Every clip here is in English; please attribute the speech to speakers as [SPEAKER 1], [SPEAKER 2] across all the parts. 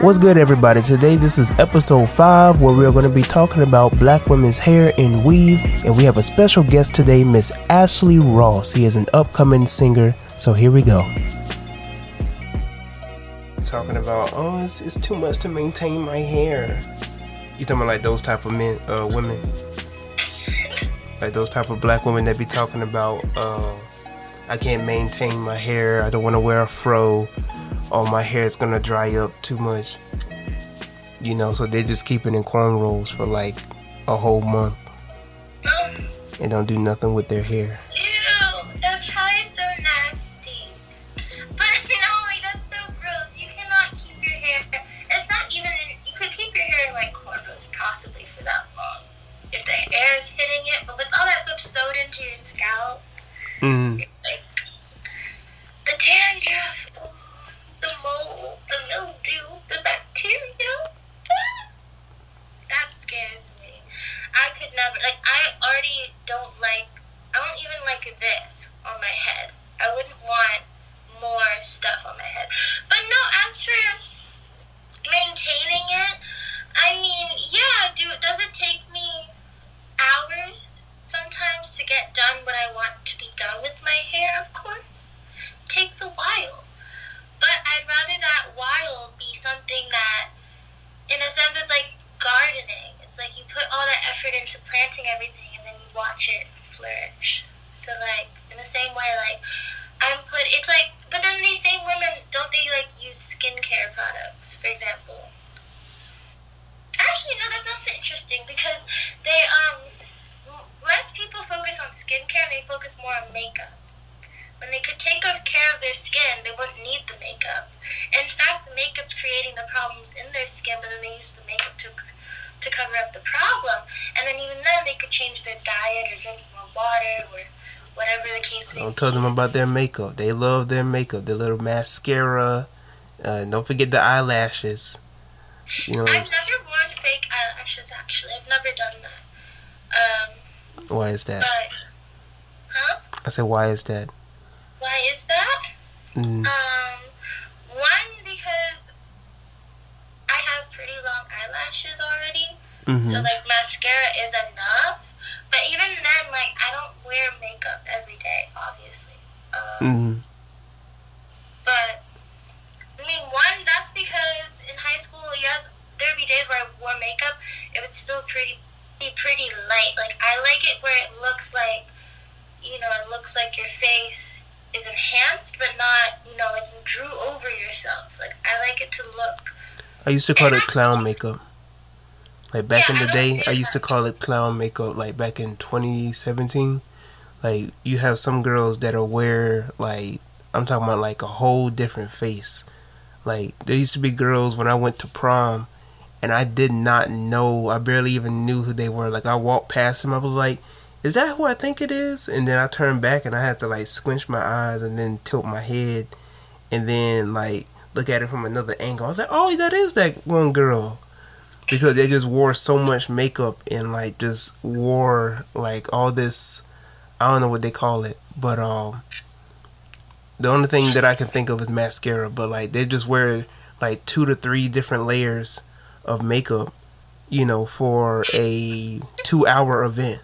[SPEAKER 1] What's good, everybody? Today, this is episode 5 where we're going to be talking about black women's hair and weave. And we have a special guest today, Miss Ashley Ross. He is an upcoming singer. So here we go. Talking about, oh, it's, it's too much to maintain my hair. You talking about like those type of men, uh, women? Like those type of black women that be talking about, uh, I can't maintain my hair. I don't want to wear a fro oh my hair is gonna dry up too much you know so they're just keep it in cornrows for like a whole month and don't do nothing with their hair
[SPEAKER 2] Ew, that's probably so nasty. But no, like, that's so gross. You cannot keep your hair. It's not even. You could keep your hair in like cornrows possibly for that long if the air is hitting it. But with all that stuff sewed into your scalp,
[SPEAKER 1] mm.
[SPEAKER 2] The mold, the mildew, the bacteria. That scares me. I could never like I already don't like I don't even like this on my head. I wouldn't want more stuff on my head. But no, as for maintaining it, I mean, yeah, do does it take me hours sometimes to get done what I want to be done with my hair, of course. Takes a while. But I'd rather that while be something that in a sense it's like gardening. It's like you put all that effort into planting everything and then you watch it flourish. So like in the same way like I'm put it's like but then these same women don't they like use skincare products, for example. Actually no, that's also interesting because they um less people focus on skincare and they focus more on makeup. When they could take good care of their skin, they wouldn't need the makeup. In fact, the makeup's creating the problems in their skin, but then they use the makeup to to cover up the problem. And then even then, they could change their diet or drink more water or whatever the case may
[SPEAKER 1] don't tell them about their makeup they love their makeup their little mascara uh, don't forget the eyelashes you know
[SPEAKER 2] I've never worn fake eyelashes, actually. I've never done that. Um,
[SPEAKER 1] why is that
[SPEAKER 2] but, huh?
[SPEAKER 1] i said why is that
[SPEAKER 2] Why is that?
[SPEAKER 1] mm.
[SPEAKER 2] Um, one because I have pretty long eyelashes already,
[SPEAKER 1] hmm
[SPEAKER 2] so like mascara is enough. But even then, like I don't wear makeup every day, obviously. Um,
[SPEAKER 1] hmm
[SPEAKER 2] But I mean, one that's because in high school, yes, there'd be days where I wore makeup. It would still pretty be pretty light. Like I like it where it looks like, you know, it looks like your face is enhanced, but not, you know, like you drew over yourself. Like I like it to look.
[SPEAKER 1] i used to call it clown makeup like back
[SPEAKER 2] Yeah,
[SPEAKER 1] in the day i used to call it clown makeup like back in 2017 like you have some girls that'll wear like i'm talking about like a whole different face. Like there used to be girls when i went to prom and i did not know i barely even knew who they were. Like i walked past them i was like is that who i think it is? And then i turned back and i had to like squinch my eyes and then tilt my head and then like look at it from another angle. I was like oh that is that one girl. Because they just wore so much makeup and like just wore like all this I don't know what they call it, but um the only thing that I can think of is mascara, but like they just wear like two to three different layers of makeup, you know, for a two hour event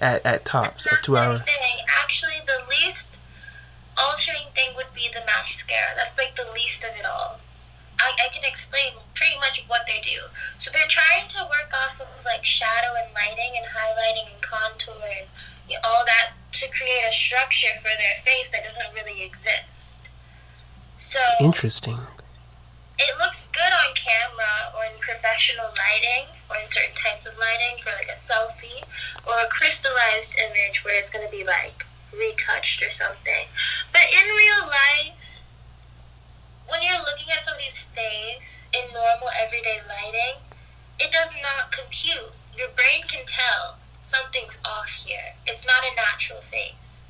[SPEAKER 1] at, at tops, a two
[SPEAKER 2] what
[SPEAKER 1] hour
[SPEAKER 2] I'm saying. Actually, the least altering thing would be the mascara. That's like the least of it all. I, I can explain pretty much what they do. So they're trying to work off of like shadow and lighting and highlighting and contour and all that to create a structure for their face that doesn't really exist. So
[SPEAKER 1] interesting.
[SPEAKER 2] it looks good on camera or in professional lighting or in certain types of lighting for like a selfie or a crystallized image where it's going to be like retouched or something. But in real life, when you're looking at somebody's face in normal everyday lighting, it does not compute. Your brain can tell something's off here. It's not a natural face.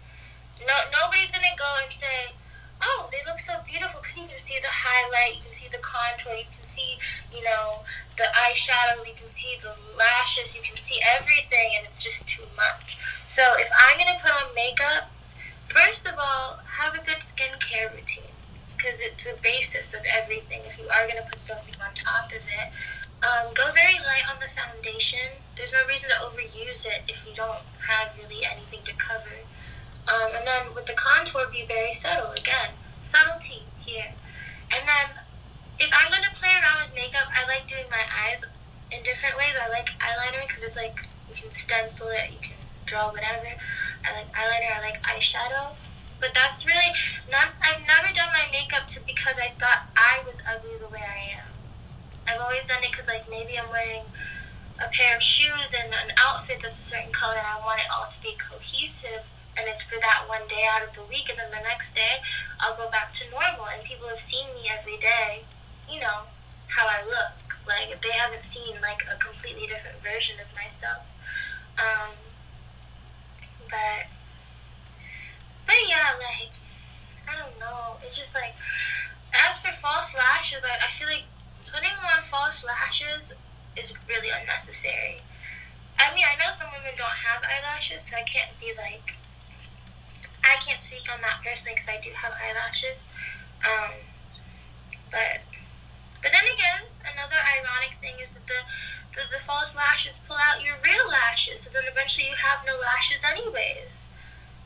[SPEAKER 2] No, nobody's gonna go and say, "Oh, they look so beautiful," because you can see the highlight, you can see the contour, you can see, you know, the eyeshadow, you can see the lashes, you can see everything, and it's just too much. So if I'm gonna put on makeup, first of all, have a good skincare routine. because it's the basis of everything. If you are gonna put something on top of it, um, go very light on the foundation. There's no reason to overuse it if you don't have really anything to cover. Um, and then with the contour, be very subtle. Again, subtlety here. And then if I'm gonna play around with makeup, I like doing my eyes in different ways. I like eyeliner because it's like you can stencil it, you can draw whatever. I like eyeliner. I like eyeshadow. But that's really not. I've never done my makeup to because I thought I was ugly the way I am. I've always done it because like maybe I'm wearing a pair of shoes and an outfit that's a certain color, and I want it all to be cohesive. And it's for that one day out of the week, and then the next day I'll go back to normal. And people have seen me every day, you know, how I look. Like they haven't seen like a completely different version of myself. Um, but but yeah, like I don't know. It's just like as for false lashes, like I feel like putting on false lashes is really unnecessary. I mean, I know some women don't have eyelashes, so I can't be like I can't speak on that personally because I do have eyelashes. Um, but but then again, another ironic thing is that the, the the false lashes pull out your real lashes, so then eventually you have no lashes anyways.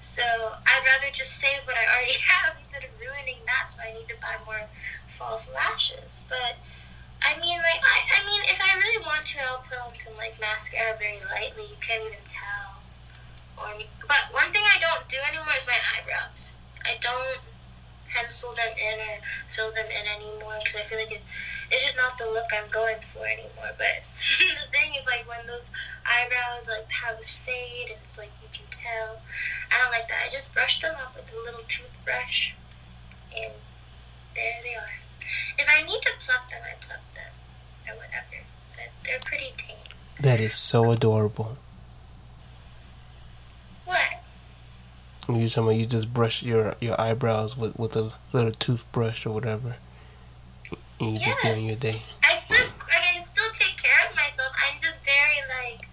[SPEAKER 2] So I'd rather just save what I already have instead of ruining that. So I need to buy more false lashes. But I mean, like I, I mean, if I really want to, I'll put on some like mascara very lightly. You can't even tell. Or, but one thing I don't do anymore is my eyebrows. I don't pencil them in or fill them in anymore because I feel like it, it's just not the look I'm going for anymore. But the thing is, like when those eyebrows like have a fade and it's like you can tell, I don't like that. I just brush them up with a little toothbrush, and there they are. If I need to pluck them, I pluck them or whatever. But they're pretty tame.
[SPEAKER 1] That is so adorable.
[SPEAKER 2] What?
[SPEAKER 1] You talking about you just brush your your eyebrows with with a little toothbrush or whatever, and you just go on your day.
[SPEAKER 2] I still, I can still take care of myself. I'm just very like,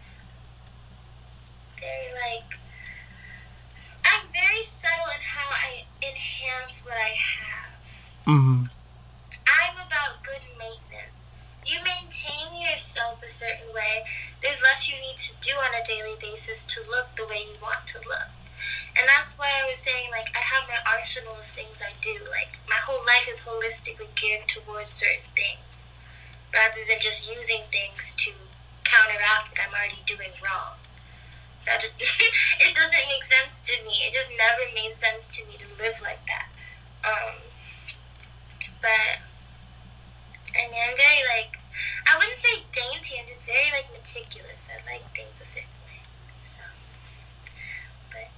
[SPEAKER 2] very like, I'm very subtle in how I enhance what I have.
[SPEAKER 1] Mm-hmm.
[SPEAKER 2] I'm about good maintenance. You maintain yourself a certain way. There's less you need to do on a daily basis to look the way you want to look. And that's why I was saying, like, I have my arsenal of things I do. Like, my whole life is holistically geared towards certain things, rather than just using things to counteract what I'm already doing wrong. That it, it doesn't make sense to me. It just never made sense to me to live like that. Um, but I mean, I'm very like I wouldn't say dainty. I'm just very like meticulous. I like things a certain way. So, but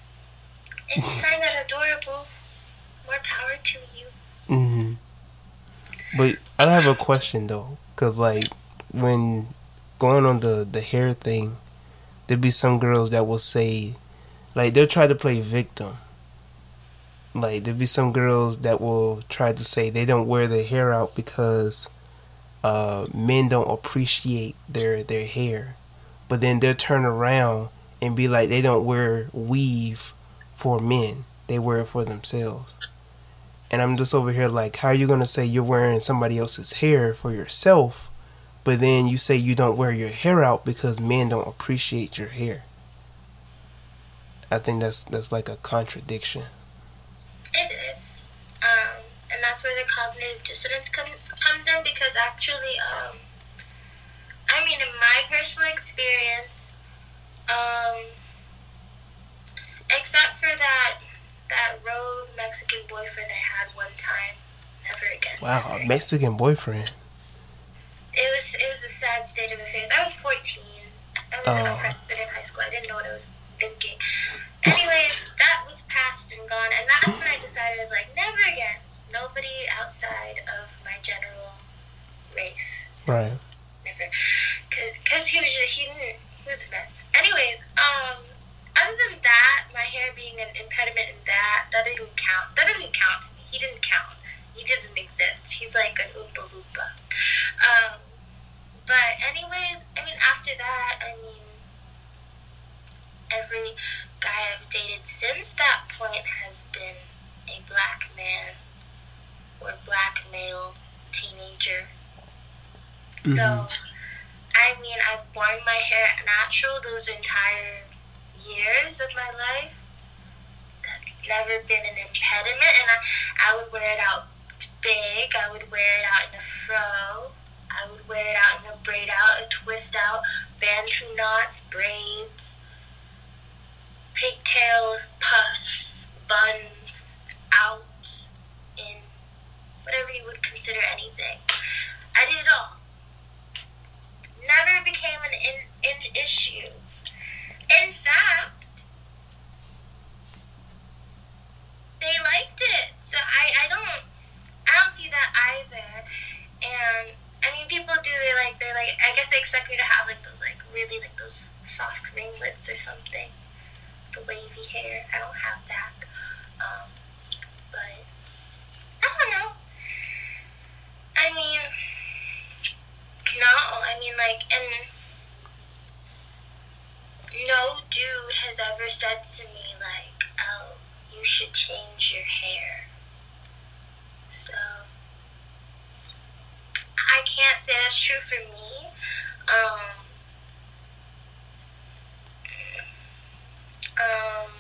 [SPEAKER 2] if you find that adorable, more power to you.
[SPEAKER 1] Mm-hmm. But I have a question though, cause like when going on the the hair thing, there'd be some girls that will say, like they'll try to play victim. Like there'd be some girls that will try to say they don't wear their hair out because uh, men don't appreciate their their hair, but then they'll turn around and be like they don't wear weave for men; they wear it for themselves. And I'm just over here like, how are you gonna say you're wearing somebody else's hair for yourself, but then you say you don't wear your hair out because men don't appreciate your hair? I think that's that's like a contradiction.
[SPEAKER 2] And that's where the cognitive dissonance comes comes in because actually, um, I mean, in my personal experience, um, except for that that rogue Mexican boyfriend I had one time, never again.
[SPEAKER 1] Wow, a Mexican boyfriend.
[SPEAKER 2] It was it was a sad state of affairs. I was fourteen. I was
[SPEAKER 1] Oh.
[SPEAKER 2] a freshman in high school. I didn't know what I was thinking. Anyway, that was past and gone, and that's when I decided I was like, never again. Nobody outside of my general race.
[SPEAKER 1] Right.
[SPEAKER 2] Never. Because he was just, he, didn't, he was a mess. Anyways, um, other than that, my hair being an impediment in that, that didn't count. That doesn't count to me. He didn't count. He doesn't exist. He's like an Oompa Loompa. Um, but anyways, I mean, after that, I mean, every guy I've dated since that point has been a black man or Mm-hmm. So, I mean, I've worn my hair natural those entire years of my life. That's never been an impediment, and I, I would wear it out big. I would wear it out in a fro. I would wear it out in a braid out, a twist out, bantu knots, braids, pigtails, puffs, buns, out, in whatever you would consider anything. I did it all. Never became an, in, an issue. In fact, they liked it. So I, I don't I don't see that either. And I mean people do they like they're like I guess they expect me to have like those like really like those soft ringlets or something. The wavy hair. I don't have that. Um, but I don't know. I mean no, I mean like and no dude has ever said to me like, "Oh, you should change your hair." So I can't say that's true for me. Um, um,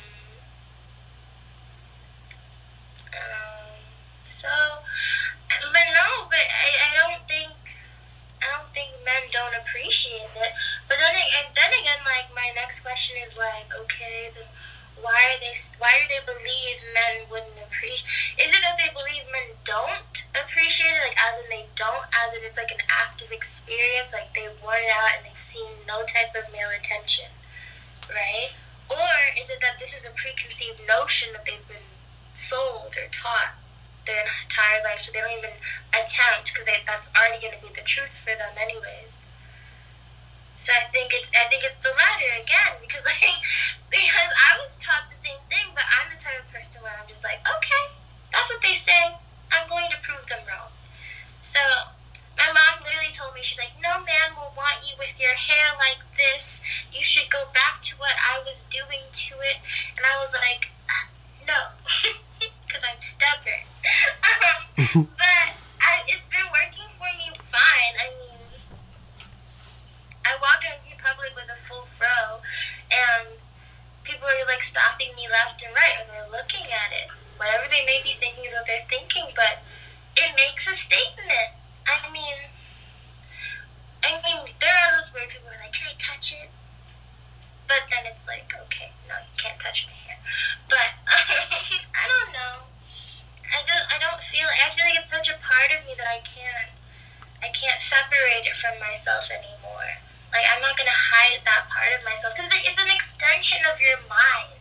[SPEAKER 2] that part of myself because it's an extension of your mind.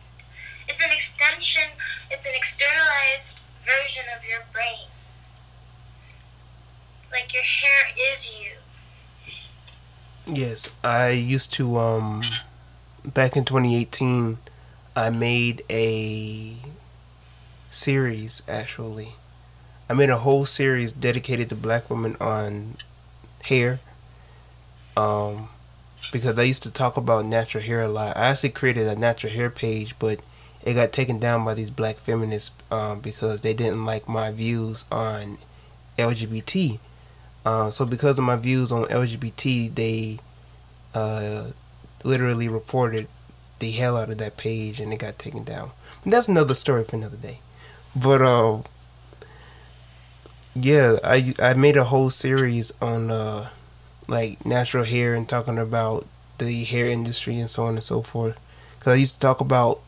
[SPEAKER 2] It's an extension. It's an externalized version of your brain. It's like your hair is you.
[SPEAKER 1] Yes, I used to um back in 2018, I made a series actually. I made a whole series dedicated to black women on hair. Um, because I used to talk about natural hair a lot. I actually created a natural hair page, but it got taken down by these black feminists um, because they didn't like my views on LGBT. Uh, so because of my views on LGBT, they uh, literally reported the hell out of that page and it got taken down. That's another story for another day. But uh, yeah, I I made a whole series on uh, like natural hair and talking about the hair industry and so on and so forth. Cause I used to talk about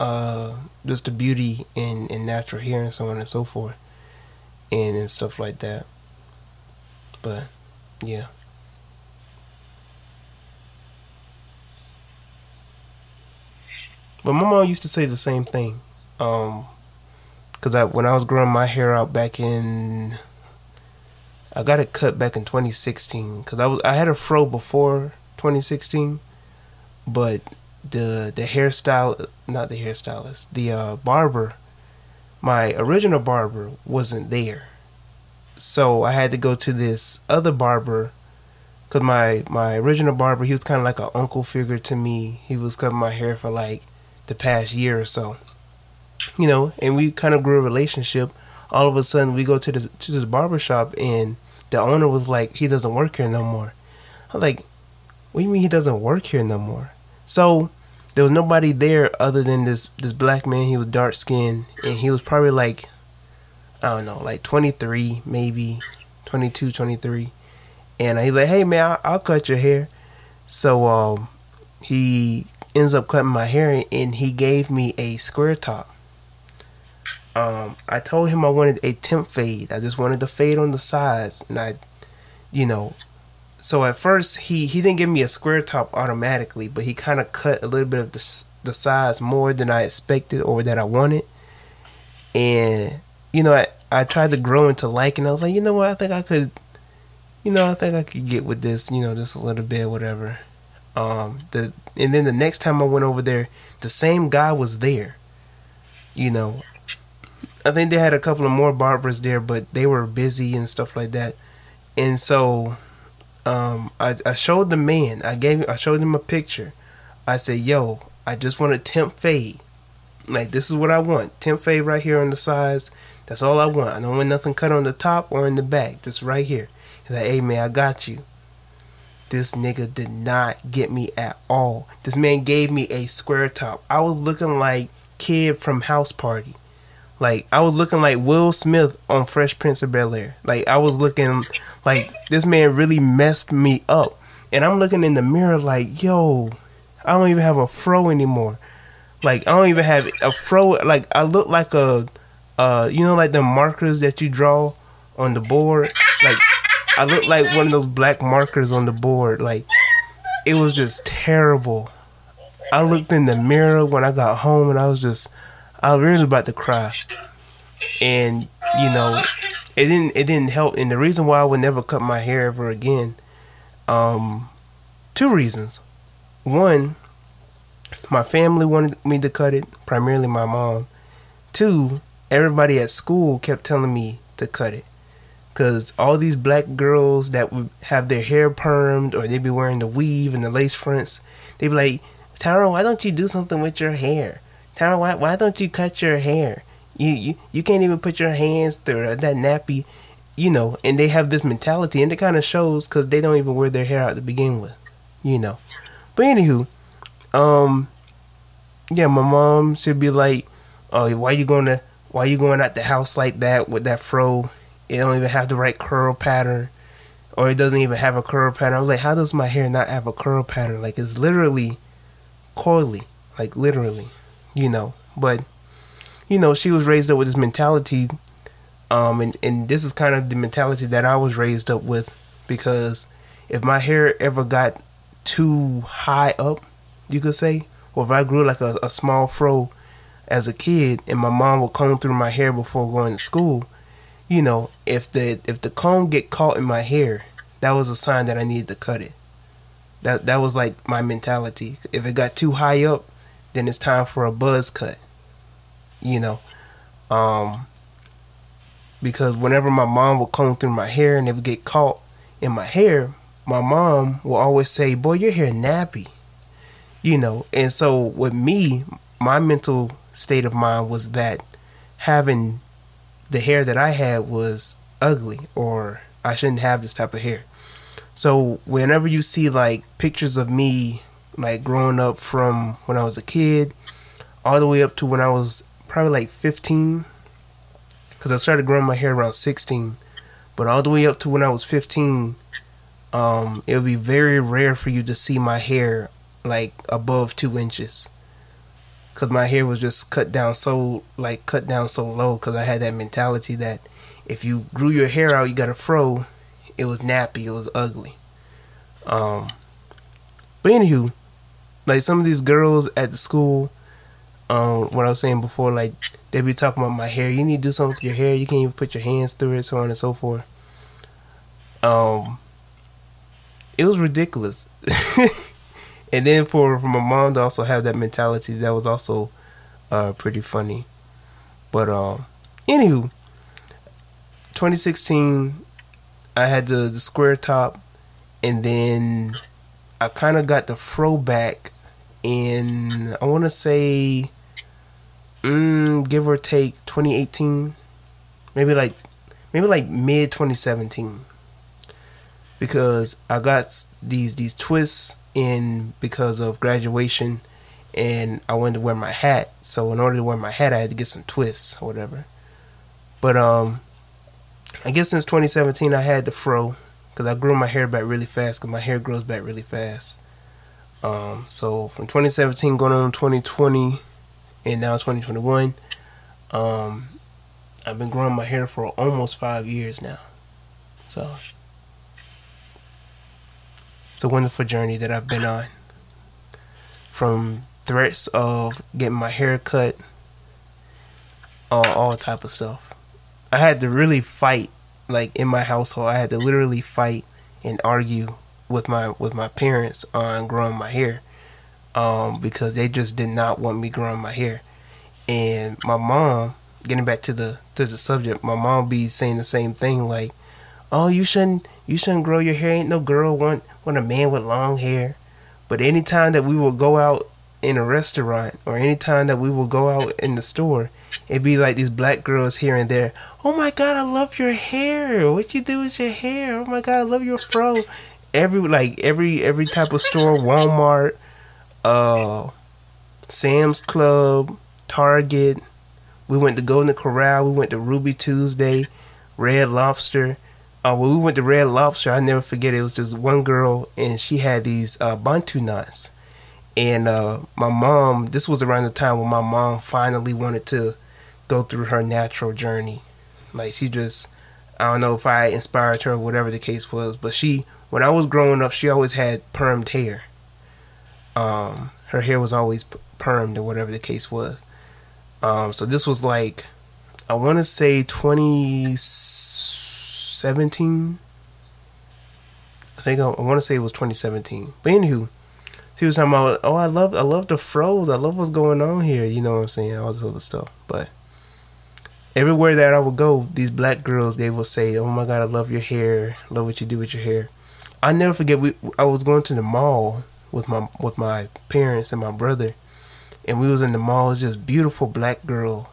[SPEAKER 1] uh, just the beauty in, in natural hair and so on and so forth, and and stuff like that. But yeah. But my mom used to say the same thing. Um, cause I, when I was growing my hair out back in, I got it cut back in 2016. Cause I was I had a fro before 2016, but the the hairstyle, not the hairstylist, the uh, barber, my original barber wasn't there, so I had to go to this other barber. Cause my my original barber, he was kind of like an uncle figure to me. He was cutting my hair for like the past year or so. You know, and we kind of grew a relationship. All of a sudden, we go to the to the barber shop, and the owner was like, he doesn't work here no more. I was like, what do you mean he doesn't work here no more? So there was nobody there other than this this black man. He was dark skinned and he was probably like, I don't know, like 23, maybe 22, 23. And he like, hey man, I'll, I'll cut your hair. So um, he ends up cutting my hair and he gave me a square top. Um, I told him I wanted a temp fade. I just wanted the fade on the sides, and I, you know, so at first he he didn't give me a square top automatically, but he kind of cut a little bit of the the size more than I expected or that I wanted, and you know I I tried to grow into liking. I was like, you know what, I think I could, you know, I think I could get with this, you know, just a little bit, whatever. Um, the and then the next time I went over there, the same guy was there. You know, I think they had a couple of more barbers there, but they were busy and stuff like that. And so um, I, I showed the man. I gave I showed him a picture. I said, "Yo, I just want a temp fade. Like this is what I want. Temp fade right here on the sides. That's all I want. I don't want nothing cut on the top or in the back. Just right here." He's like, "Hey man, I got you." This nigga did not get me at all. This man gave me a square top. I was looking like kid from House Party. Like I was looking like Will Smith on Fresh Prince of Bel Air. Like I was looking like this man really messed me up. And I'm looking in the mirror like, yo, I don't even have a fro anymore. Like I don't even have a fro. Like I look like a, uh, you know, like the markers that you draw on the board. Like I look like one of those black markers on the board. Like it was just terrible. I looked in the mirror when I got home and I was just I was really about to cry. And you know, it didn't it didn't help. And the reason why I would never cut my hair ever again, um, two reasons. One, my family wanted me to cut it, primarily my mom. Two, everybody at school kept telling me to cut it. Cause all these black girls that would have their hair permed or they'd be wearing the weave and the lace fronts, they'd be like, Tara, why don't you do something with your hair? Tara, why why don't you cut your hair? You you, you can't even put your hands through that nappy, you know. And they have this mentality, and it kind of shows because they don't even wear their hair out to begin with, you know. But anywho, um, yeah, my mom should be like, "Oh, why you going to why you going out the house like that with that fro? It don't even have the right curl pattern." Or it doesn't even have a curl pattern. I was like, how does my hair not have a curl pattern? Like it's literally coily, like literally you know. But you know, she was raised up with this mentality, um, and and this is kind of the mentality that I was raised up with because if my hair ever got too high up, you could say, or if I grew like a, a small fro as a kid, and my mom would comb through my hair before going to school, you know, if the if the comb get caught in my hair, that was a sign that I needed to cut it. That that was like my mentality. If it got too high up, then it's time for a buzz cut. You know, um, because whenever my mom would comb through my hair and it would get caught in my hair, my mom will always say, "Boy, your hair nappy." You know, and so with me, my mental state of mind was that having the hair that I had was ugly, or I shouldn't have this type of hair. So whenever you see like pictures of me like growing up from when I was a kid all the way up to when I was probably like 15 because I started growing my hair around 16 but all the way up to when I was 15 um, it would be very rare for you to see my hair like above two inches. Because my hair was just cut down so like cut down so low because I had that mentality that if you grew your hair out you got a fro it was nappy it was ugly. Um but anywho like some of these girls at the school, um, what I was saying before, like they be talking about my hair. You need to do something with your hair. You can't even put your hands through it, so on and so forth. Um, it was ridiculous. and then for for my mom to also have that mentality, that was also uh pretty funny. But um, anywho, 2016, I had the the square top, and then I kind of got the throwback in I want to say, mm, give or take 2018, maybe like maybe like mid 2017. because I got these these twists in because of graduation, and I wanted to wear my hat. So in order to wear my hat, I had to get some twists or whatever. But um, I guess since 2017, I had the fro because I grew my hair back really fast because my hair grows back really fast. Um, so from 2017 going on 2020 and now 2021, um, I've been growing my hair for almost five years now. So it's a wonderful journey that I've been on. From threats of getting my hair cut, all all type of stuff. I had to really fight, like in my household. I had to literally fight and argue with my with my parents on growing my hair, um, because they just did not want me growing my hair, and my mom. Getting back to the to the subject, my mom be saying the same thing, like, "Oh, you shouldn't you shouldn't grow your hair. Ain't no girl want want a man with long hair." But anytime that we will go out in a restaurant or anytime that we will go out in the store, it'd be like these black girls here and there. Oh my god, I love your hair. What you do with your hair? Oh my god, I love your fro. Every like every every type of store, Walmart, uh, Sam's Club, Target. We went to Golden Corral. We went to Ruby Tuesday, Red Lobster. Uh, when we went to Red Lobster, I never forget. It was just one girl, and she had these uh, bantu knots and uh, my mom this was around the time when my mom finally wanted to go through her natural journey like she just i don't know if i inspired her or whatever the case was but she when i was growing up she always had permed hair um her hair was always permed or whatever the case was um so this was like i want to say 2017 i think i, I want to say it was 2017 but anywho she was talking about, oh, I love, I love the froze. I love what's going on here. You know what I'm saying? All this other stuff. But everywhere that I would go, these black girls, they would say, oh my God, I love your hair. Love what you do with your hair. I never forget. We, I was going to the mall with my with my parents and my brother, and we was in the mall. Just beautiful black girl,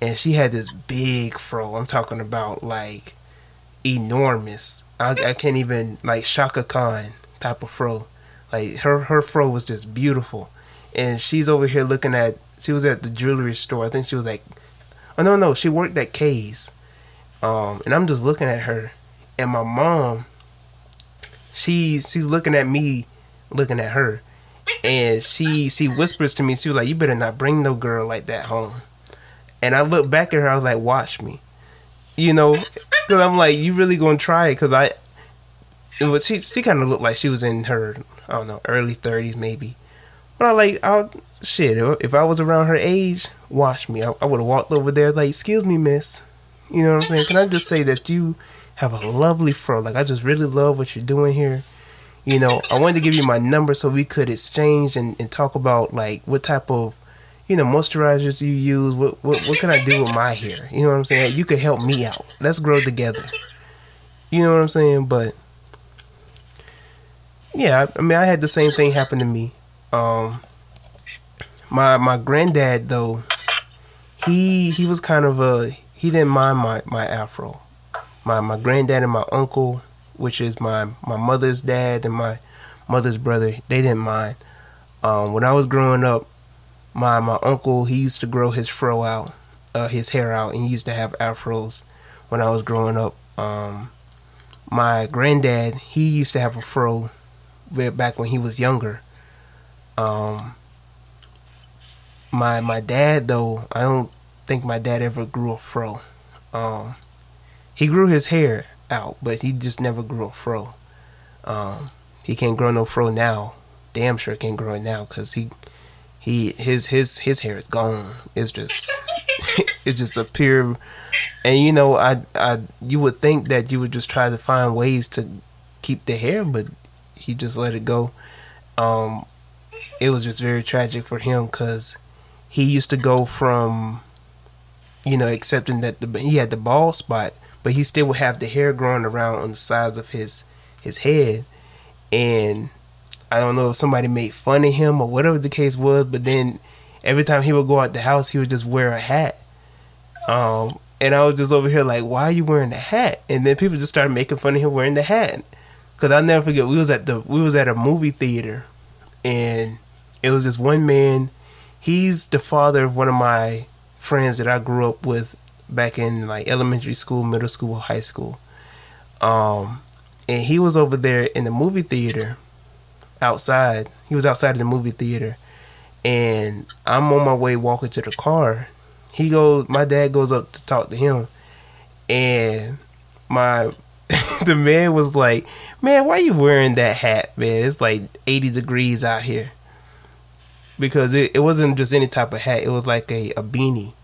[SPEAKER 1] and she had this big fro. I'm talking about like enormous. I, I can't even like Chaka Khan type of fro like her her fro was just beautiful, and she's over here looking at. She was at the jewelry store. I think she was like, oh no no, she worked at Kay's, um, and I'm just looking at her, and my mom. She she's looking at me, looking at her, and she she whispers to me. She was like, "You better not bring no girl like that home." And I look back at her. I was like, "Watch me," you know, because I'm like, "You really gonna try it?" Because I, but she she kind of looked like she was in her I don't know, early 30s maybe. But I like, I shit. If I was around her age, watch me. I, I would have walked over there like, "Excuse me, miss." You know what I'm saying? Can I just say that you have a lovely fro? Like, I just really love what you're doing here. You know, I wanted to give you my number so we could exchange and, and talk about like what type of you know moisturizers you use. What, what what can I do with my hair? You know what I'm saying? You could help me out. Let's grow together. You know what I'm saying? But yeah, I mean, I had the same thing happen to me. Um, my my granddad though, he he was kind of a he didn't mind my my afro. My my granddad and my uncle, which is my my mother's dad and my mother's brother, they didn't mind. Um, when I was growing up, my my uncle he used to grow his fro out, uh, his hair out, and he used to have afros when I was growing up. Um, my granddad he used to have a fro back when he was younger. Um, my my dad though, I don't think my dad ever grew a fro. Um, he grew his hair out, but he just never grew a fro. Um, he can't grow no fro now. Damn sure can't grow it now because he he his his his hair is gone. It's just it's just a pure. And you know, I I you would think that you would just try to find ways to keep the hair, but he just let it go. Um, it was just very tragic for him because he used to go from, you know, accepting that the, he had the bald spot, but he still would have the hair growing around on the sides of his his head, and I don't know if somebody made fun of him or whatever the case was, but then every time he would go out the house, he would just wear a hat. Um, and I was just over here like, why are you wearing the hat? And then people just started making fun of him wearing the hat. Cause I'll never forget. We was at the we was at a movie theater, and it was this one man. He's the father of one of my friends that I grew up with back in like elementary school, middle school, high school. Um, and he was over there in the movie theater outside. He was outside of the movie theater, and I'm on my way walking to the car. He goes, my dad goes up to talk to him, and my the man was like, "Man, why you wearing that hat, man? It's like 80 degrees out here." Because it, it wasn't just any type of hat; it was like a, a beanie,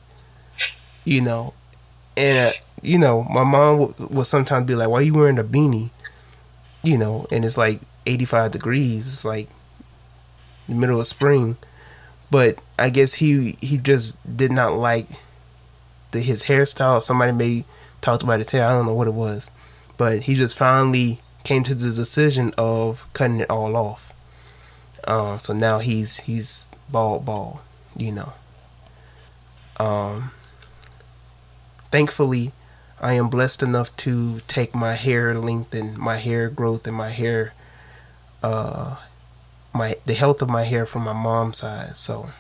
[SPEAKER 1] you know. And uh, you know, my mom would, sometimes be like, "Why are you wearing a beanie?" You know, and it's like 85 degrees. It's like the middle of spring. But I guess he he just did not like the his hairstyle. Somebody may talked about his hair. I don't know what it was, but he just finally came to the decision of cutting it all off. Uh, so now he's he's bald, bald. You know. Um. Thankfully, I am blessed enough to take my hair length and my hair growth and my hair, uh, my the health of my hair from my mom's side. So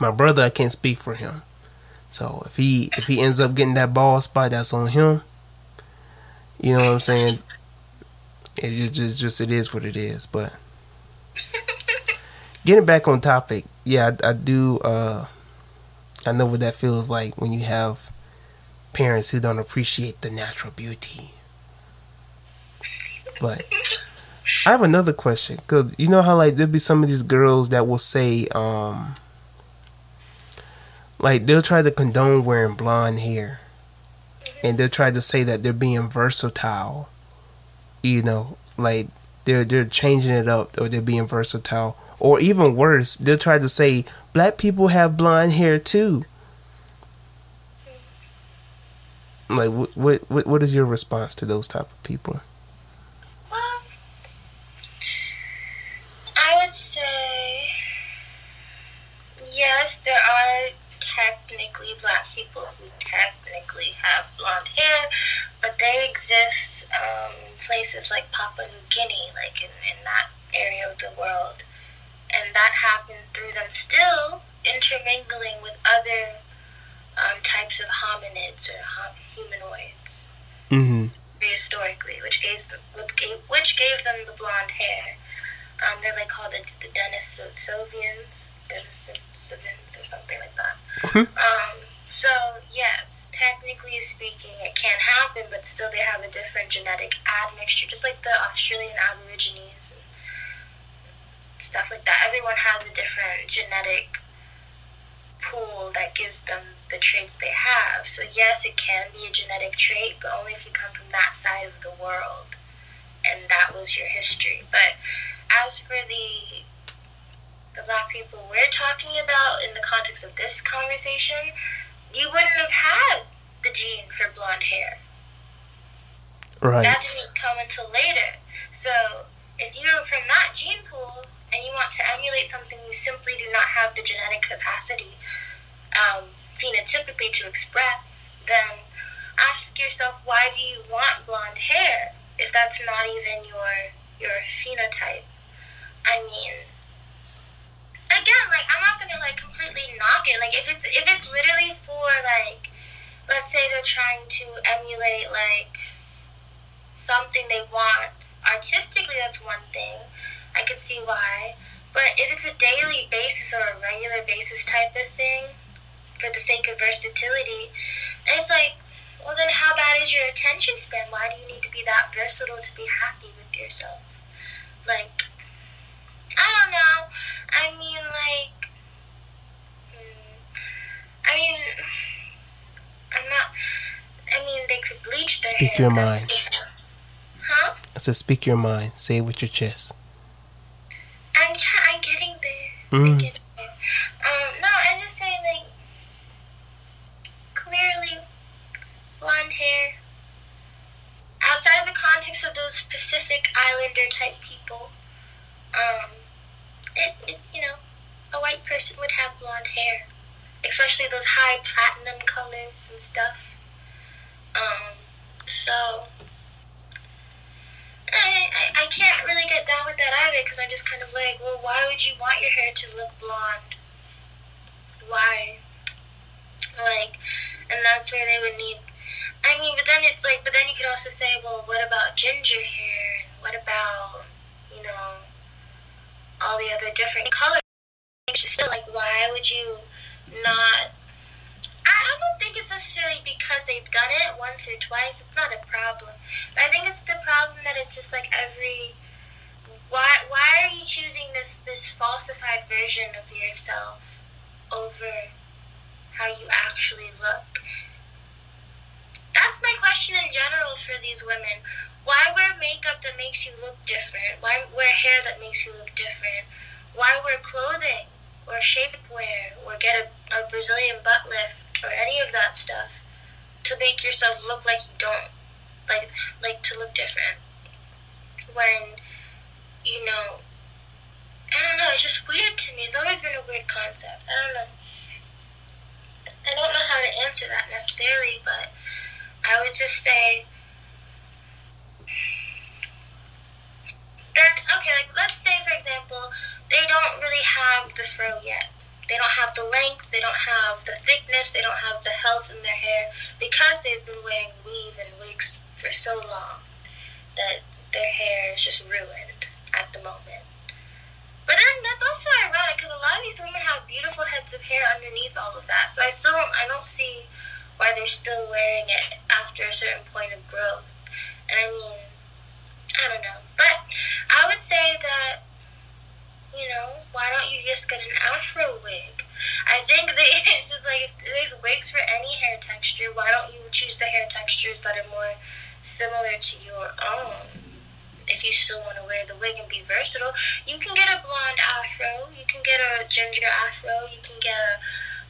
[SPEAKER 1] my brother, I can't speak for him. So if he if he ends up getting that ball spot, that's on him. You know what I'm saying? It just just, just it is what it is. But getting back on topic, yeah, I, I do. Uh, I know what that feels like when you have parents who don't appreciate the natural beauty. But I have another question, cause you know how like there'll be some of these girls that will say, um, like they'll try to condone wearing blonde hair, and they'll try to say that they're being versatile. You know, like they're they're changing it up, or they're being versatile, or even worse, they'll try to say black people have blonde hair too. Like what what what is your response to those type of people?
[SPEAKER 2] Well, I would say yes, there are technically black people who technically have blonde hair, but they exist um, places like Papua New Guinea, like in, in that area of the world. And that happened through them still intermingling with other um, types of hominids or humanoids
[SPEAKER 1] Mm-hmm.
[SPEAKER 2] prehistorically, which gave them, which gave them the blonde hair. Um, they're like called the, the Denisovians, Denisovans or something like that. um, so yes, technically speaking, it can happen, but still they have a different genetic admixture, just like the Australian Aborigines and stuff like that. Everyone has a different genetic pool that gives them the traits they have. So yes, it can be a genetic trait, but only if you come from that side of the world, and that was your history. But as for the the black people we're talking about in the context of this conversation, you wouldn't have had the gene for blonde hair.
[SPEAKER 1] Right.
[SPEAKER 2] That didn't come until later. So if you're from that gene pool and you want to emulate something you simply do not have the genetic capacity um, phenotypically to express, then ask yourself why do you want blonde hair if that's not even your your phenotype? I mean, again, like I'm not gonna like completely knock it. Like if it's if it's literally for like, let's say they're trying to emulate like something they want artistically, that's one thing. I could see why. But if it's a daily basis or a regular basis type of thing, for the sake of versatility, And it's like, well then how bad is your attention span? Why do you need to be that versatile to be happy with yourself? Like, I don't know. I mean, like, mm, I mean, I'm not. I mean, they could bleach their
[SPEAKER 1] Speak
[SPEAKER 2] hair.
[SPEAKER 1] your mind.
[SPEAKER 2] Huh?
[SPEAKER 1] I said, speak your mind. Say it with your chest.
[SPEAKER 2] I'm try- I'm getting there.
[SPEAKER 1] Mm.
[SPEAKER 2] I'm getting there. Um, no, I'm just saying like clearly blonde hair. Outside of the context of those Pacific Islander type people, um, it, it you know, a white person would have blonde hair, especially those high platinum colors and stuff. Um, so I, I, I can't really get down with that either because I'm just kind of like, well, why would you want your hair to look blonde? Why? Like, and that's where they would need. I mean, but then it's like, but then you could also say, well, what about ginger hair? What about, you know, all the other different colors? It's just like, why would you not? I don't think it's necessarily because they've done it once or twice. It's not a problem. But I think it's the problem that it's just like every. Why why are you choosing this this falsified version of yourself over how you actually look? That's my question in general for these women. Why wear makeup that makes you look different? Why wear hair that makes you look different? Why wear clothing or shapewear or get a, a Brazilian butt lift or any of that stuff to make yourself look like you don't like like to look different when you know I don't know it's just weird to me. It's always been a weird concept. I don't know. I don't know how to answer that necessarily but I would just say that okay like let's say for example they don't really have the fro yet. They don't have the length, they don't have the thickness, they don't have the health in their hair because they've been wearing weave and wigs for so long that their hair is just ruined at the moment. But then that's also ironic because a lot of these women have beautiful heads of hair underneath all of that. So I still don't, I don't see why they're still wearing it after a certain point of growth. And I mean, I don't know. But I would say that you know, why don't you just get an afro wig? I think they it's just like there's wigs for any hair texture. Why don't you choose the hair textures that are more similar to your own? If you still want to wear the wig and be versatile, you can get a blonde afro, you can get a ginger afro, you can get a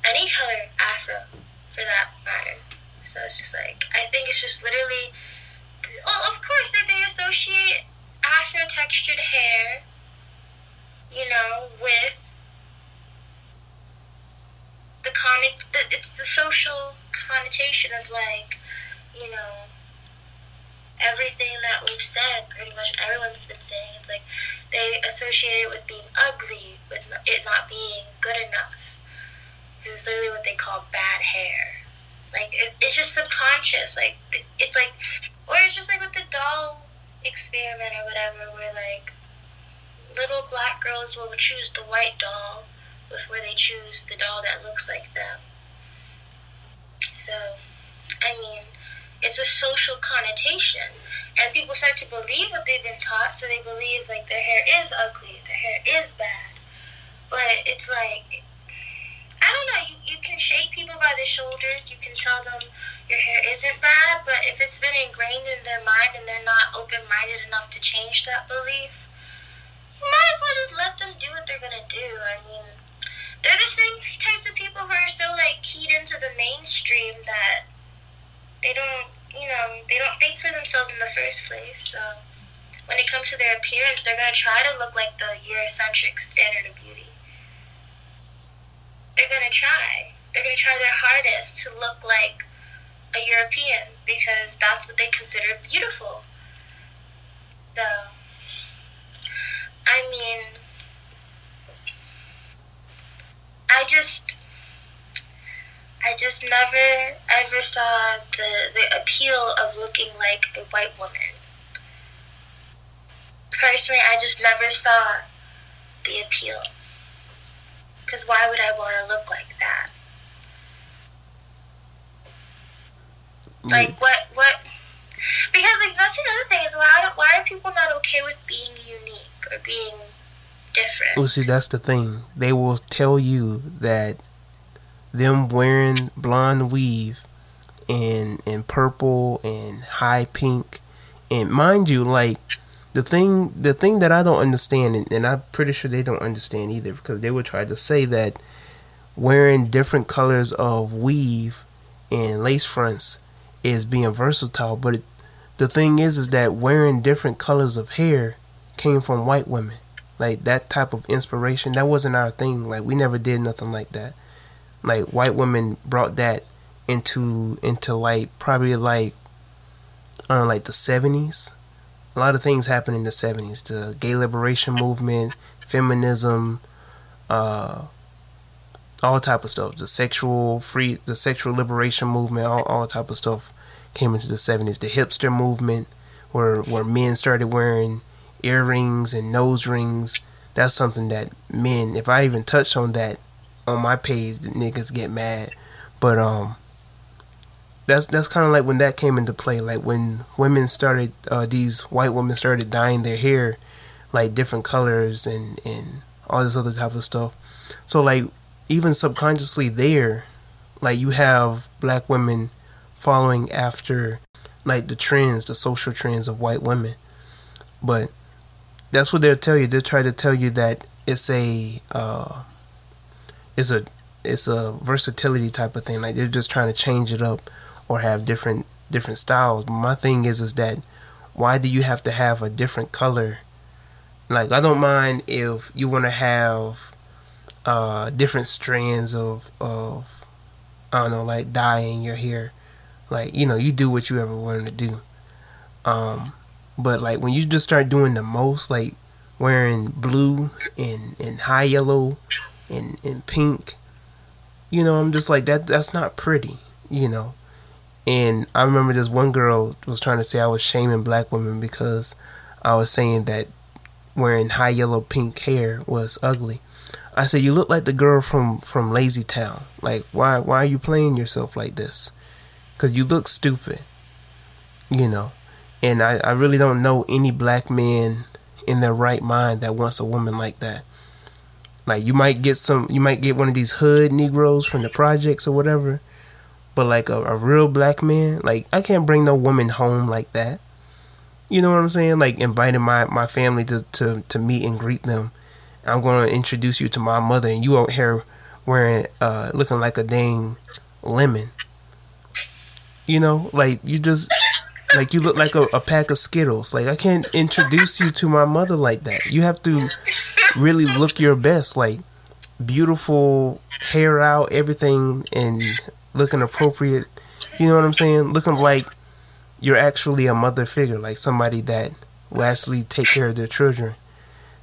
[SPEAKER 2] any color afro for that matter. So it's just like I think it's just literally well, of course that they associate afro textured hair you know, with the con it's the social connotation of like, you know, everything that we've said, pretty much everyone's been saying. It's like they associate it with being ugly, with it not being good enough. It's literally what they call bad hair. Like it, it's just subconscious. Like it's like, or it's just like with the doll experiment or whatever, where like little black girls will choose the white doll before they choose the doll that looks like them. So, I mean, it's a social connotation. And people start to believe what they've been taught, so they believe, like, their hair is ugly, their hair is bad. But it's like, I don't know, you, you can shake people by the shoulders, you can tell them your hair isn't bad, but if it's been ingrained in their mind and they're not open minded enough to change that belief, you might as well just let them do what they're gonna do. I mean, they're the same types of people who are so like keyed into the mainstream that they don't, you know, they don't think for themselves in the first place. So when it comes to their appearance, they're gonna try to look like the Eurocentric standard of beauty. They're gonna try. They're gonna try their hardest to look like a European because that's what they consider beautiful. So I mean, I just, I just never ever saw the, the appeal of looking like a white woman. Personally, I just never saw the appeal. Because why would I want to look like that? Mm. Like, what, what, because like that's another thing is why why are people not okay with being unique? or being different.
[SPEAKER 1] Well, see, that's the thing. They will tell you that them wearing blonde weave and and purple and high pink, and mind you, like the thing the thing that I don't understand, and, and I'm pretty sure they don't understand either, because they would try to say that wearing different colors of weave and lace fronts is being versatile, but it, the thing is, is that wearing different colors of hair came from white women. Like that type of inspiration, that wasn't our thing. Like we never did nothing like that. Like white women brought that into into like probably like know, like the seventies. a lot of things happened in the 70s. The gay liberation movement, feminism, uh, all type of stuff. The sexual free, the sexual liberation movement, all, all type of stuff came into the 70s. The hipster movement, where where men started wearing earrings and nose rings. That's something that men, if I even touch on that on my page, the niggas get mad. But um, that's that's kind of like when that came into play. Like when women started, uh, these white women started dyeing their hair like different colors and and all this other type of stuff. So like even subconsciously there, like you have black women following after like the trends, the social trends of white women. But that's what they'll tell you. They'll try to tell you that it's a uh, it's a it's a versatility type of thing. Like they're just trying to change it up or have different different styles. My thing is is that why do you have to have a different color? Like I don't mind if you want to have uh, different strands of of I don't know, like dyeing your hair. Like you know, you do what you ever wanted to do. Um, but like when you just start doing the most, like wearing blue and and high yellow and and pink, you know, I'm just like that. That's not pretty, you know. And I remember this one girl was trying to say I was shaming black women because I was saying that wearing high yellow pink hair was ugly. I said, "You look like the girl from from Lazy Town. Like, why why are you playing yourself like this? Because you look stupid, you know." And I, I really don't know any black man in their right mind that wants a woman like that. Like you might get some, you might get one of these hood Negroes from the projects or whatever, but like a, a real black man, like I can't bring no woman home like that. You know what I'm saying? Like inviting my, my family to, to, to meet and greet them. I'm going to introduce you to my mother, and you out here wearing, uh, looking like a dang lemon. You know, like you just like you look like a, a, pack of Skittles. Like I can't introduce you to my mother like that. You have to really look your best, like beautiful hair out, everything, and looking appropriate. You know what I'm saying? Looking like you're actually a mother figure, like somebody that will actually take care of their children.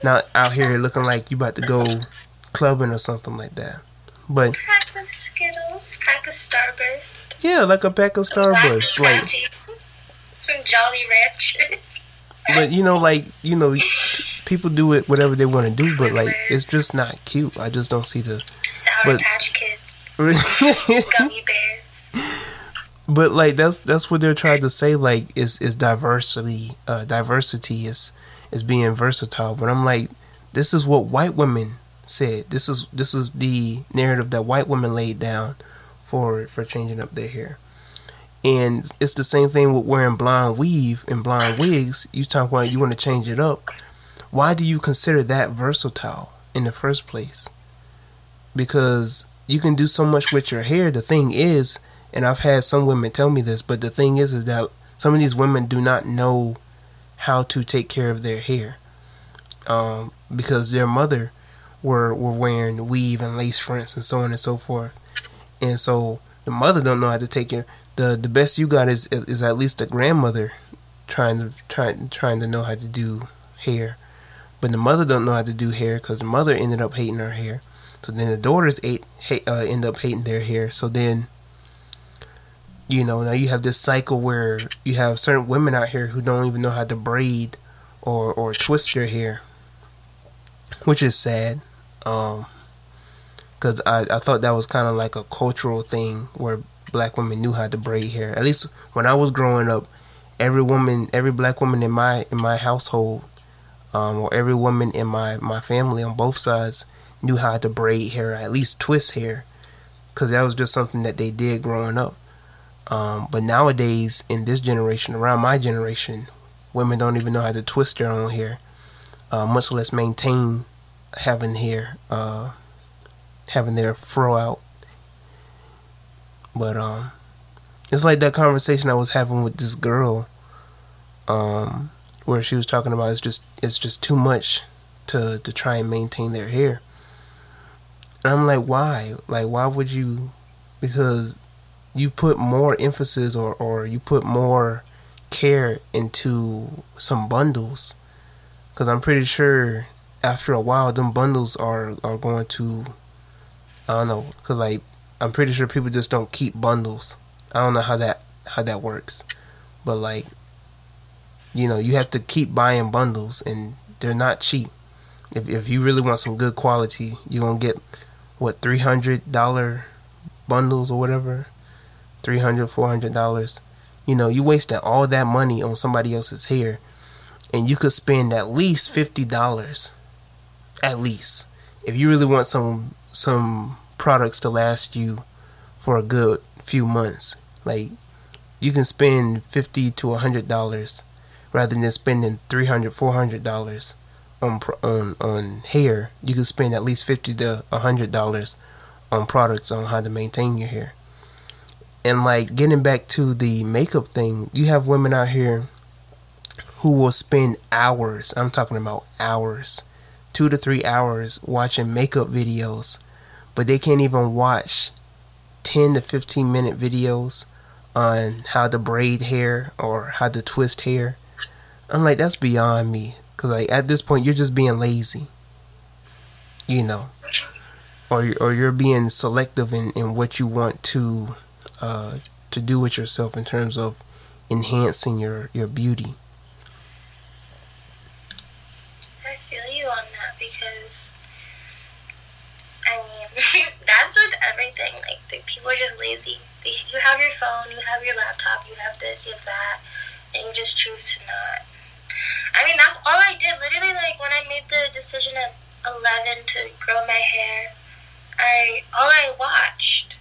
[SPEAKER 1] Not out here looking like you about to go clubbing or something like that. But
[SPEAKER 2] pack of Skittles, pack of Starburst.
[SPEAKER 1] Yeah, like a pack of Starburst, like
[SPEAKER 2] some Jolly Ranchers.
[SPEAKER 1] but you know, like you know, people do it whatever they want to do, but like it's just not cute. I just don't see the
[SPEAKER 2] Sour but, Patch Kids, gummy bears.
[SPEAKER 1] But like that's that's what they're trying to say. Like is is diversity, uh, diversity is is being versatile. But I'm like, this is what white women said. This is this is the narrative that white women laid down for for changing up their hair. And it's the same thing with wearing blonde weave and blonde wigs. You talk about you want to change it up. Why do you consider that versatile in the first place? Because you can do so much with your hair. The thing is, and I've had some women tell me this, but the thing is, is that some of these women do not know how to take care of their hair um, because their mother were were wearing weave and lace fronts and so on and so forth, and so the mother don't know how to take care the the best you got is is at least a grandmother trying to trying trying to know how to do hair, but the mother don't know how to do hair because the mother ended up hating her hair. So then the daughters ate, hate, uh, end up hating their hair. So then, you know, now you have this cycle where you have certain women out here who don't even know how to braid or or twist their hair, which is sad. Um, because I, I thought that was kind of like a cultural thing where black women knew how to braid hair. At least when I was growing up, every woman, every black woman in my in my household, um, or every woman in my my family on both sides knew how to braid hair, at least twist hair, because that was just something that they did growing up. Um, but nowadays, in this generation, around my generation, women don't even know how to twist their own hair, uh, much less maintain having hair, uh, having their fro out. But um, it's like that conversation I was having with this girl, um, where she was talking about it's just it's just too much to to try and maintain their hair. And I'm like, why? Like, why would you? Because you put more emphasis or or you put more care into some bundles because I'm pretty sure after a while them bundles are are going to I don't know because like I'm pretty sure people just don't keep bundles. I don't know how that how that works, but like you know you have to keep buying bundles and they're not cheap. If if you really want some good quality, you're gonna get what three hundred dollar bundles or whatever, 300 400 dollars. You know, you wasting all that money on somebody else's hair, and you could spend at least fifty dollars, at least, if you really want some some products to last you for a good few months. Like you can spend fifty to a hundred dollars rather than spending 300 400 dollars on on on hair. You can spend at least fifty to a hundred dollars on products on how to maintain your hair. And like getting back to the makeup thing, you have women out here who will spend hours, I'm talking about hours, two to three hours watching makeup videos, but they can't even watch 10 to 15 minute videos on how to braid hair or how to twist hair. I'm like, that's beyond me. Cause like at this point, you're just being lazy. You know, or or you're being selective in, in what you want to uh, to do with yourself in terms of enhancing your your beauty.
[SPEAKER 2] I feel you on that because I mean that's with everything. Like the people are just lazy. You have your phone, you have your laptop, you have this, you have that, and you just choose to not. I mean that's all I did. Literally, like when I made the decision at eleven to grow my hair, I all I watched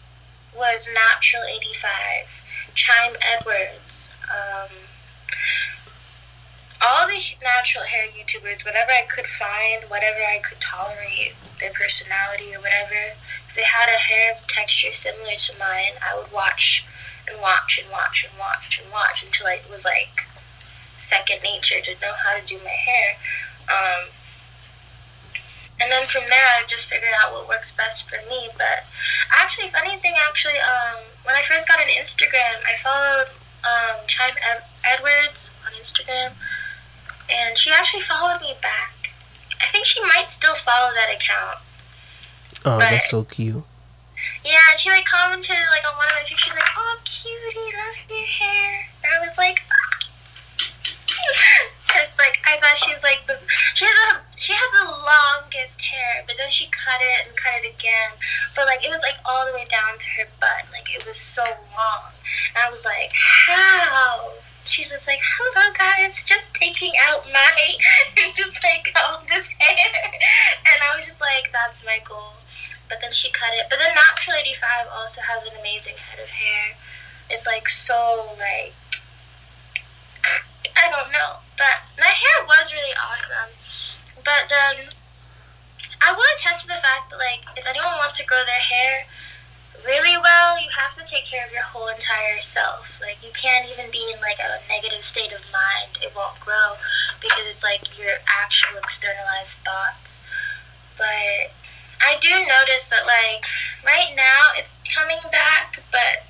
[SPEAKER 2] was Naptural eighty five, Chime Edwards. Um, all the natural hair YouTubers, whatever I could find, whatever I could tolerate, their personality or whatever, if they had a hair texture similar to mine, I would watch and watch and watch and watch and watch until it was like second nature to know how to do my hair. Um, and then from there, I just figured out what works best for me. But actually, funny thing, actually, um, when I first got an Instagram, I followed um, Chime Ed- Edwards on Instagram and she actually followed me back. I think she might still follow that account.
[SPEAKER 1] Oh, but, that's so cute.
[SPEAKER 2] Yeah, and she like commented like on one of my pictures, like, "Oh, cutie, love your hair." And I was like, it's like I thought she was like the she had the she had the longest hair, but then she cut it and cut it again. But like it was like all the way down to her butt, like it was so long. And I was like, how? she's just like, hello guys, just taking out my, just like all this hair. And I was just like, that's my goal. But then she cut it. But then Naptural 85 also has an amazing head of hair. It's like so like, I don't know. But my hair was really awesome. But then I will attest to the fact that like, if anyone wants to grow their hair, really well, you have to take care of your whole entire self. Like you can't even be in like a negative state of mind. It won't grow because it's like your actual externalized thoughts. But I do notice that like right now it's coming back, but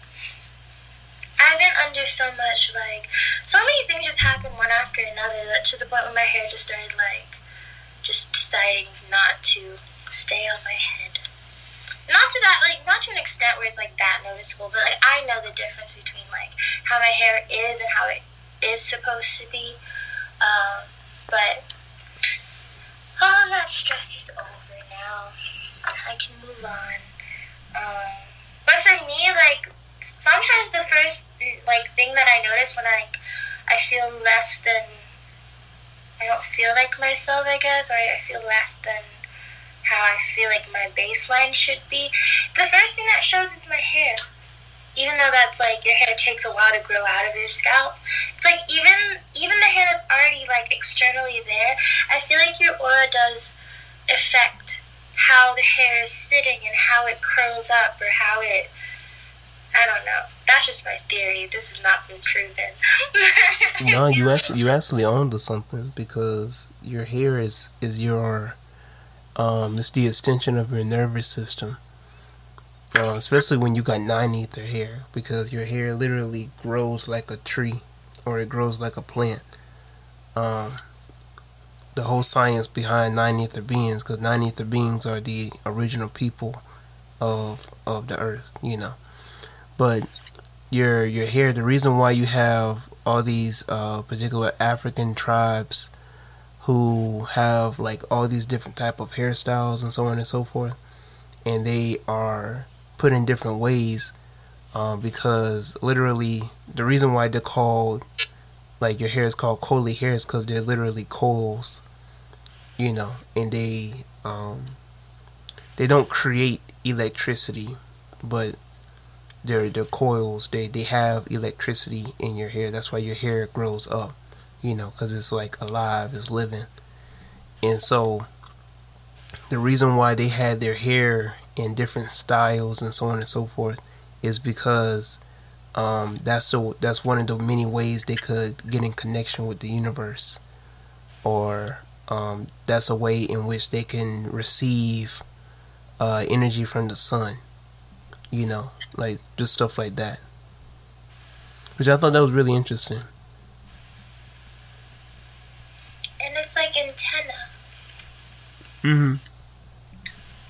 [SPEAKER 2] I've been under so much like so many things just happen one after another that to the point where my hair just started like just deciding not to stay on my head. Not to that like not to an extent where it's like that noticeable but like i know the difference between like how my hair is and how it is supposed to be um, but all that stress is over now. I can move on. Um, but for me like sometimes the first like thing that i notice when i i feel less than i don't feel like myself i guess or i feel less than how I feel like my baseline should be. The first thing that shows is my hair. Even though that's like your hair takes a while to grow out of your scalp, it's like even even the hair that's already like externally there, I feel like your aura does affect how the hair is sitting and how it curls up or how it I don't know. That's just my theory. This has not been proven.
[SPEAKER 1] no, you actually you actually onto something because your hair is is your um, it's the extension of your nervous system. Uh, especially when you got nine ether hair, because your hair literally grows like a tree or it grows like a plant. Um, the whole science behind nine ether beings, because nine ether beings are the original people of of the earth, you know. But your your hair, the reason why you have all these uh, particular African tribes who have like all these different type of hairstyles and so on and so forth, and they are put in different ways uh, because literally the reason why they're called like your hair is called coily hairs because they're literally coils, you know, and they um, they don't create electricity, but they're they're coils. They they have electricity in your hair. That's why your hair grows up, you know, because it's like alive, it's living, and so the reason why they had their hair in different styles and so on and so forth is because um, that's the that's one of the many ways they could get in connection with the universe, or um, that's a way in which they can receive uh, energy from the sun. You know, like just stuff like that, which I thought that was really interesting.
[SPEAKER 2] And it's like antenna.
[SPEAKER 1] Mm-hmm.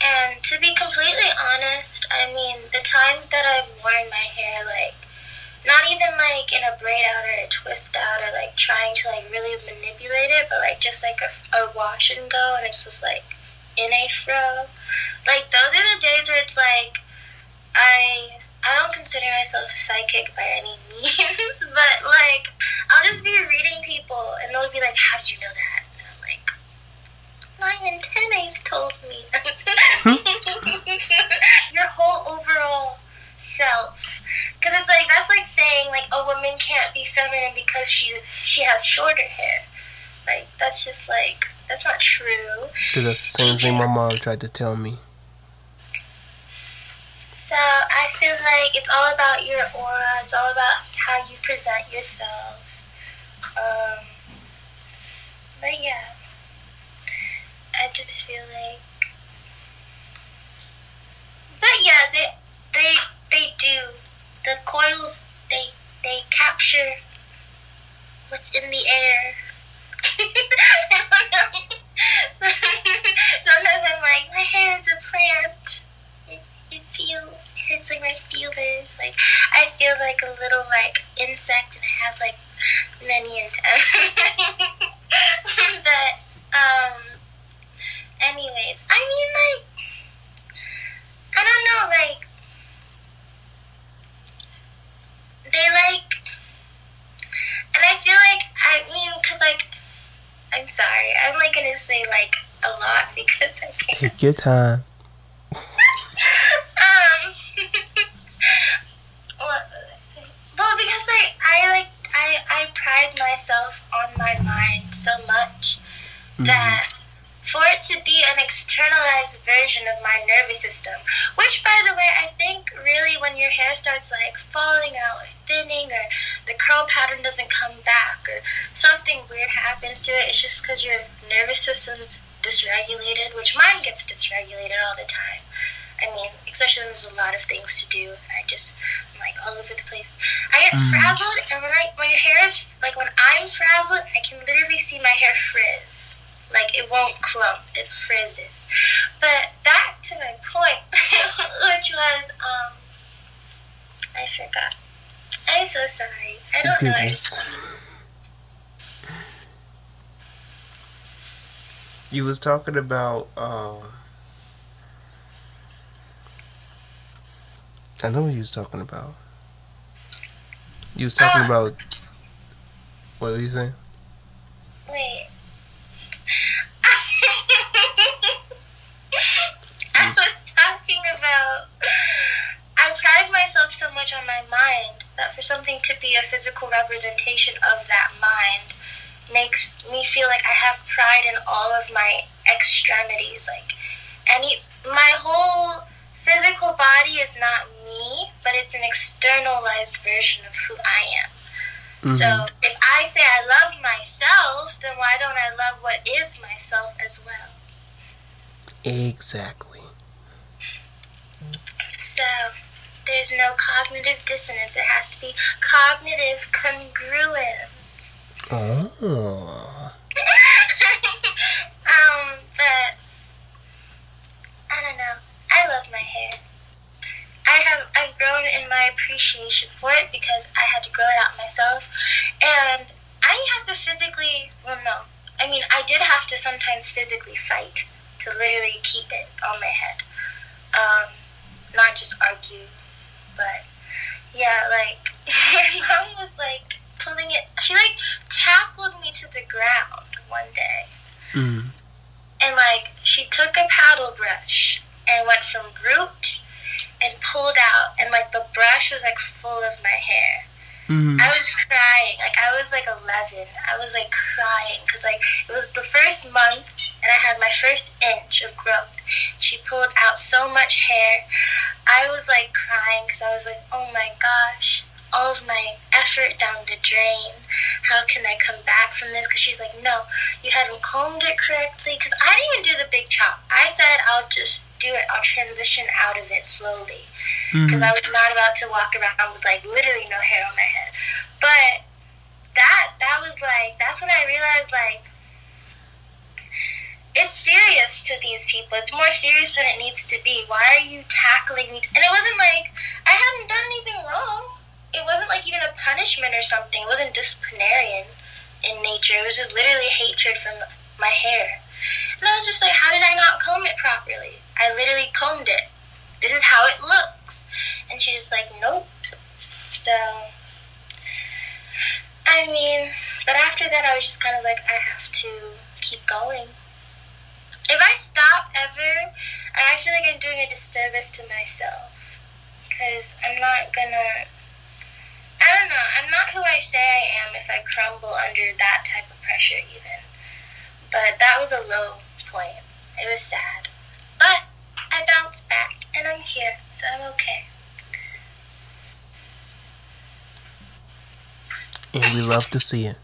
[SPEAKER 2] And to be completely honest, I mean, the times that I've worn my hair, like, not even like in a braid out or a twist out or like trying to like really manipulate it, but like just like a, a wash and go, and it's just like in a fro. Like, those are the days where it's like, I. I don't consider myself a psychic by any means, but like I'll just be reading people and they'll be like, "How did you know that?" And I'm like, my antennas told me. Your whole overall self, because it's like that's like saying like a woman can't be feminine because she she has shorter hair. Like that's just like that's not true.
[SPEAKER 1] Because that's the same thing my mom tried to tell me.
[SPEAKER 2] So I feel like it's all about your aura. It's all about how you present yourself. Um, but yeah. I just feel like, but yeah, they they they do the coils. They they capture what's in the air. so, sometimes I'm like, my hair is a plant. It, it feels, it hits like my feelings. Like I feel like a little like insect, and I have like many antennas. but um anyways, I mean, like, I don't know, like, they like, and I feel like, I mean, because, like, I'm sorry, I'm, like, gonna say, like, a lot because I can't.
[SPEAKER 1] Take your time.
[SPEAKER 2] um, what was I saying? Well, because, like, I, like, I, I pride myself on my mind so much
[SPEAKER 1] Mm-hmm.
[SPEAKER 2] that for it to be an externalized version of my nervous system, which, by the way, I think really when your hair starts like falling out or thinning or the curl pattern doesn't come back or something weird happens to it, it's just because your nervous system's dysregulated, which mine gets dysregulated all the time. I mean, especially when there's a lot of things to do. I just, I'm like all over the place. I get
[SPEAKER 1] Mm.
[SPEAKER 2] frazzled, and when I, when your hair is, like when I'm frazzled, I can literally see my hair frizz. Like it won't clump, it frizzes. But back to my point, which was, um, I forgot. I'm so sorry. I don't know.
[SPEAKER 1] Goodness. You was talking about um I know what you was talking about. You was talking
[SPEAKER 2] Ah.
[SPEAKER 1] about what were you saying?
[SPEAKER 2] Wait. I was talking about. I pride myself so much on my mind that for something to be a physical representation of that mind makes me feel like I have pride in all of my extremities. Like, any. My whole physical body is not but it's an externalized version of who I am. So
[SPEAKER 1] Mhm.
[SPEAKER 2] if I say I love myself, then why don't I love what is myself as well?
[SPEAKER 1] Exactly.
[SPEAKER 2] So there's no cognitive dissonance. It has to be cognitive congruence.
[SPEAKER 1] Oh.
[SPEAKER 2] um, but I don't know. I love my hair. I have I've grown in my appreciation for it because I had to grow it out myself, and I didn't have to physically. Well, no, I mean I did have to sometimes physically fight to literally keep it on my head, um, not just argue, but yeah, like my mom was like pulling it. She like tackled me to the ground one day.
[SPEAKER 1] Mm.
[SPEAKER 2] And like she took a paddle brush and went from root and pulled out and like the brush was like full of my hair.
[SPEAKER 1] Mm.
[SPEAKER 2] I was crying. Like I was like 11. I was like crying cuz like it was the first month and I had my first inch of growth. She pulled out so much hair. I was like crying cuz I was like, "Oh my gosh." All of my effort down the drain. How can I come back from this? Because she's like, no, you haven't combed it correctly. Because I didn't even do the big chop. I said I'll just do it. I'll transition out of it slowly because
[SPEAKER 1] Mm.
[SPEAKER 2] I was not about to walk around with like literally no hair on my head. But that that was like that's when I realized like it's serious to these people. It's more serious than it needs to be. Why are you tackling me? And it wasn't like I hadn't done anything wrong. It wasn't like even a punishment or something. It wasn't disciplinarian in nature. It was just literally hatred from my hair. And I was just like, how did I not comb it properly? I literally combed it. This is how it looks. And she's just like, nope. So, I mean, but after that, I was just kind of like, I have to keep going. If I stop ever, I feel like I'm doing a disservice to myself. Because I'm not gonna. I don't know. I'm not who I say I am if I crumble under that type of pressure, even. But that was a low point. It was sad. But I bounced back, and I'm here, so I'm okay.
[SPEAKER 1] And we love to see it.